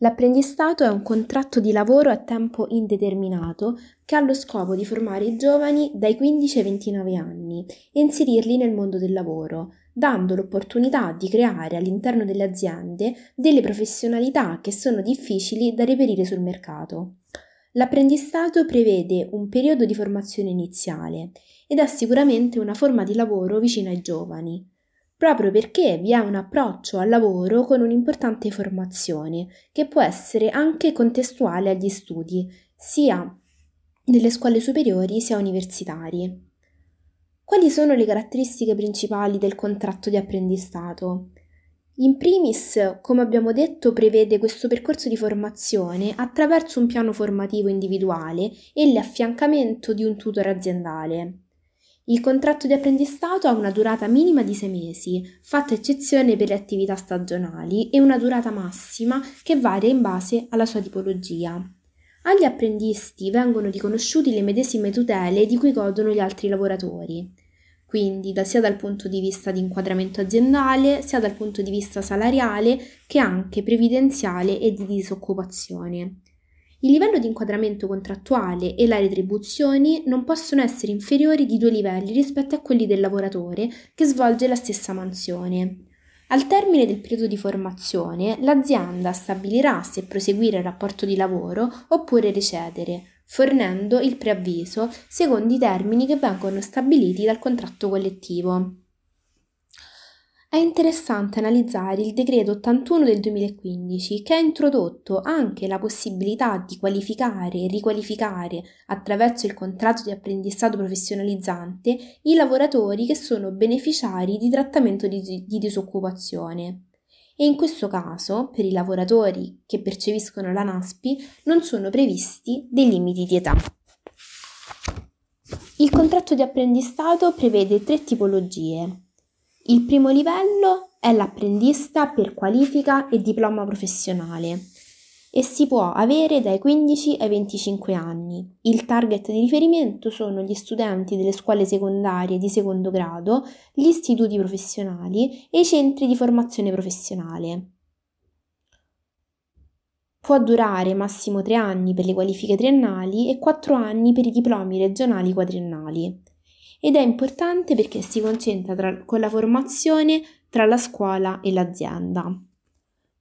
L'apprendistato è un contratto di lavoro a tempo indeterminato che ha lo scopo di formare i giovani dai 15 ai 29 anni e inserirli nel mondo del lavoro, dando l'opportunità di creare all'interno delle aziende delle professionalità che sono difficili da reperire sul mercato. L'apprendistato prevede un periodo di formazione iniziale ed è sicuramente una forma di lavoro vicina ai giovani proprio perché vi è un approccio al lavoro con un'importante formazione, che può essere anche contestuale agli studi, sia nelle scuole superiori sia universitarie. Quali sono le caratteristiche principali del contratto di apprendistato? In primis, come abbiamo detto, prevede questo percorso di formazione attraverso un piano formativo individuale e l'affiancamento di un tutor aziendale. Il contratto di apprendistato ha una durata minima di sei mesi, fatta eccezione per le attività stagionali, e una durata massima che varia in base alla sua tipologia. Agli apprendisti vengono riconosciuti le medesime tutele di cui godono gli altri lavoratori, quindi sia dal punto di vista di inquadramento aziendale, sia dal punto di vista salariale che anche previdenziale e di disoccupazione. Il livello di inquadramento contrattuale e le retribuzioni non possono essere inferiori di due livelli rispetto a quelli del lavoratore che svolge la stessa mansione. Al termine del periodo di formazione, l'azienda stabilirà se proseguire il rapporto di lavoro oppure recedere, fornendo il preavviso secondo i termini che vengono stabiliti dal contratto collettivo. È interessante analizzare il decreto 81 del 2015 che ha introdotto anche la possibilità di qualificare e riqualificare attraverso il contratto di apprendistato professionalizzante i lavoratori che sono beneficiari di trattamento di, di disoccupazione. E in questo caso, per i lavoratori che percepiscono la NASPI, non sono previsti dei limiti di età. Il contratto di apprendistato prevede tre tipologie il primo livello è l'apprendista per qualifica e diploma professionale e si può avere dai 15 ai 25 anni. Il target di riferimento sono gli studenti delle scuole secondarie di secondo grado, gli istituti professionali e i centri di formazione professionale. Può durare massimo 3 anni per le qualifiche triennali e 4 anni per i diplomi regionali quadriennali ed è importante perché si concentra tra, con la formazione tra la scuola e l'azienda.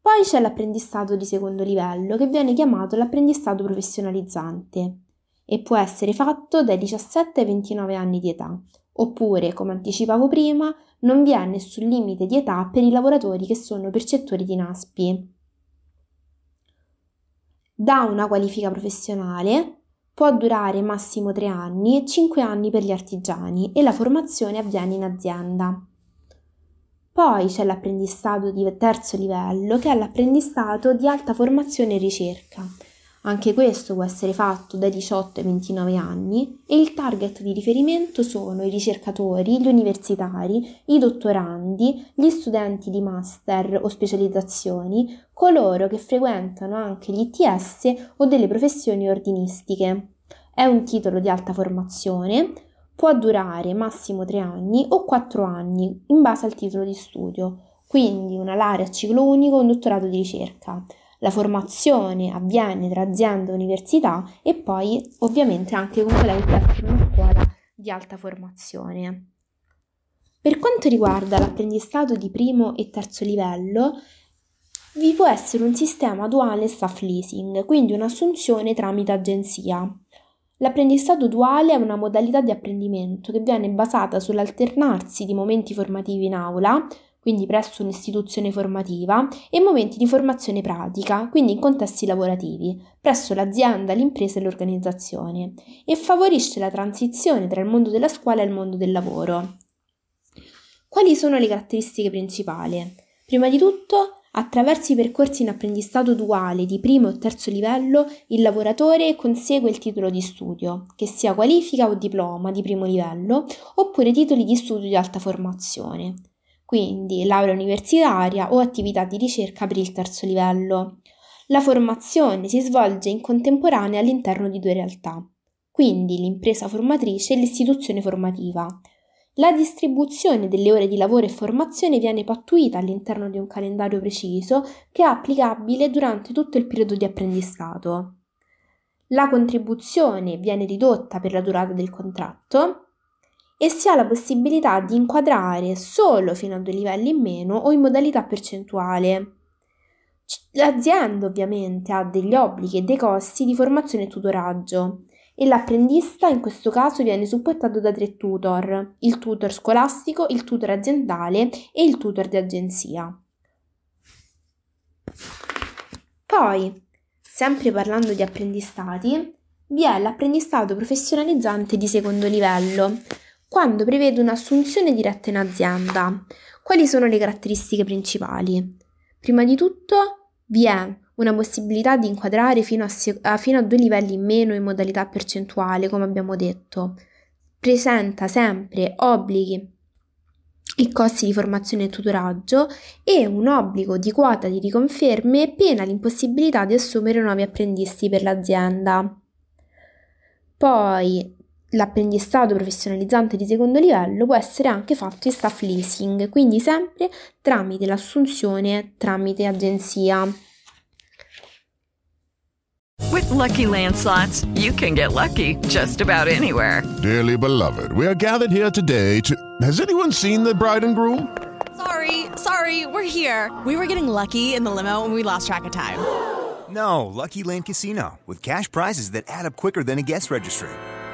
Poi c'è l'apprendistato di secondo livello che viene chiamato l'apprendistato professionalizzante e può essere fatto dai 17 ai 29 anni di età, oppure, come anticipavo prima, non vi è nessun limite di età per i lavoratori che sono percettori di NASPI. Da una qualifica professionale Può durare massimo 3 anni e 5 anni per gli artigiani e la formazione avviene in azienda. Poi c'è l'apprendistato di terzo livello che è l'apprendistato di alta formazione e ricerca. Anche questo può essere fatto dai 18 ai 29 anni e il target di riferimento sono i ricercatori, gli universitari, i dottorandi, gli studenti di master o specializzazioni, coloro che frequentano anche gli ITS o delle professioni ordinistiche. È un titolo di alta formazione, può durare massimo 3 anni o 4 anni in base al titolo di studio, quindi una laurea a ciclo unico o un dottorato di ricerca. La formazione avviene tra azienda e università e poi ovviamente anche con quella che essere una scuola di alta formazione. Per quanto riguarda l'apprendistato di primo e terzo livello, vi può essere un sistema duale staff leasing, quindi un'assunzione tramite agenzia. L'apprendistato duale è una modalità di apprendimento che viene basata sull'alternarsi di momenti formativi in aula, quindi presso un'istituzione formativa, e momenti di formazione pratica, quindi in contesti lavorativi, presso l'azienda, l'impresa e l'organizzazione, e favorisce la transizione tra il mondo della scuola e il mondo del lavoro. Quali sono le caratteristiche principali? Prima di tutto, attraverso i percorsi in apprendistato duale di primo o terzo livello, il lavoratore consegue il titolo di studio, che sia qualifica o diploma di primo livello, oppure titoli di studio di alta formazione quindi laurea universitaria o attività di ricerca per il terzo livello. La formazione si svolge in contemporanea all'interno di due realtà, quindi l'impresa formatrice e l'istituzione formativa. La distribuzione delle ore di lavoro e formazione viene pattuita all'interno di un calendario preciso che è applicabile durante tutto il periodo di apprendistato. La contribuzione viene ridotta per la durata del contratto e si ha la possibilità di inquadrare solo fino a due livelli in meno o in modalità percentuale. L'azienda ovviamente ha degli obblighi e dei costi di formazione e tutoraggio e l'apprendista in questo caso viene supportato da tre tutor, il tutor scolastico, il tutor aziendale e il tutor di agenzia. Poi, sempre parlando di apprendistati, vi è l'apprendistato professionalizzante di secondo livello, quando prevede un'assunzione diretta in azienda. Quali sono le caratteristiche principali? Prima di tutto vi è una possibilità di inquadrare fino a, se- fino a due livelli in meno in modalità percentuale, come abbiamo detto. Presenta sempre obblighi e costi di formazione e tutoraggio e un obbligo di quota di riconferme pena l'impossibilità di assumere nuovi apprendisti per l'azienda. Poi L'apprendistato professionalizzante di secondo livello può essere anche fatto in staff leasing, quindi sempre tramite l'assunzione tramite agenzia. With lucky landslots, you can get lucky just about anywhere. Dearly beloved, we are gathered here today to. Has anyone seen the bride and groom? Sorry, sorry, we're here. We were getting lucky in the limo and we lost track of time. No, Lucky Land Casino, with cash prizes that add up quicker than a guest registry